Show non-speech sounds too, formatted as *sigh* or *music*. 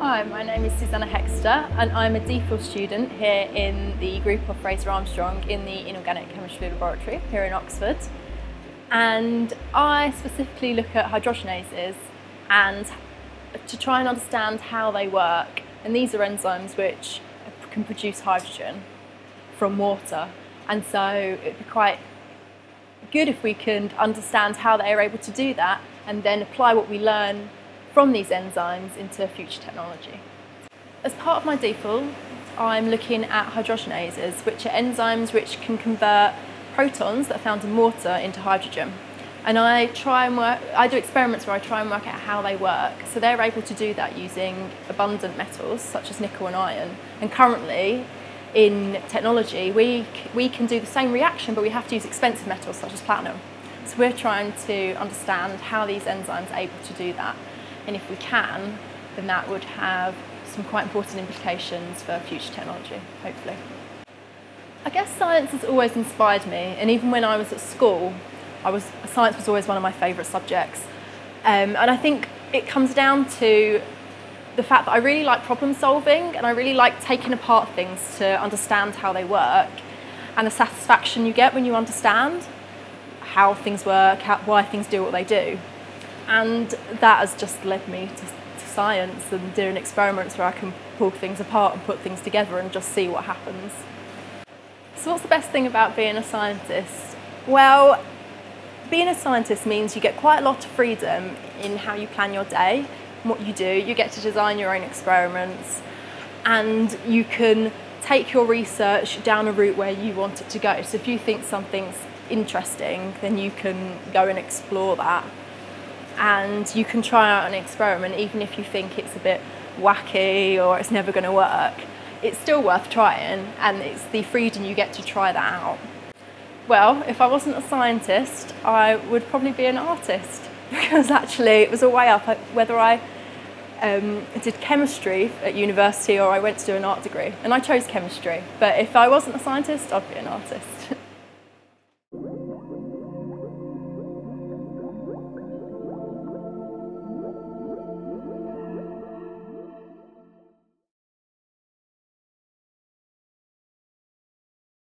Hi, my name is Susanna Hexter and I'm a DPhil student here in the group of Fraser Armstrong in the Inorganic Chemistry Laboratory here in Oxford. And I specifically look at hydrogenases and to try and understand how they work. And these are enzymes which can produce hydrogen from water. And so it'd be quite good if we can understand how they are able to do that and then apply what we learn from these enzymes into future technology. As part of my DPhil, I'm looking at hydrogenases, which are enzymes which can convert protons that are found in water into hydrogen. And I try and work, I do experiments where I try and work out how they work. So they're able to do that using abundant metals such as nickel and iron. And currently, in technology, we, we can do the same reaction, but we have to use expensive metals such as platinum. So we're trying to understand how these enzymes are able to do that. And if we can, then that would have some quite important implications for future technology, hopefully. I guess science has always inspired me, and even when I was at school, I was, science was always one of my favourite subjects. Um, and I think it comes down to the fact that I really like problem solving and I really like taking apart things to understand how they work and the satisfaction you get when you understand how things work, how, why things do what they do. And that has just led me to, to science and doing experiments where I can pull things apart and put things together and just see what happens. So, what's the best thing about being a scientist? Well, being a scientist means you get quite a lot of freedom in how you plan your day, what you do. You get to design your own experiments, and you can take your research down a route where you want it to go. So, if you think something's interesting, then you can go and explore that and you can try out an experiment even if you think it's a bit wacky or it's never going to work. It's still worth trying, and it's the freedom you get to try that out. Well, if I wasn't a scientist, I would probably be an artist *laughs* because actually it was a way up whether I um, did chemistry at university or I went to do an art degree, and I chose chemistry. But if I wasn't a scientist, I'd be an artist. *laughs*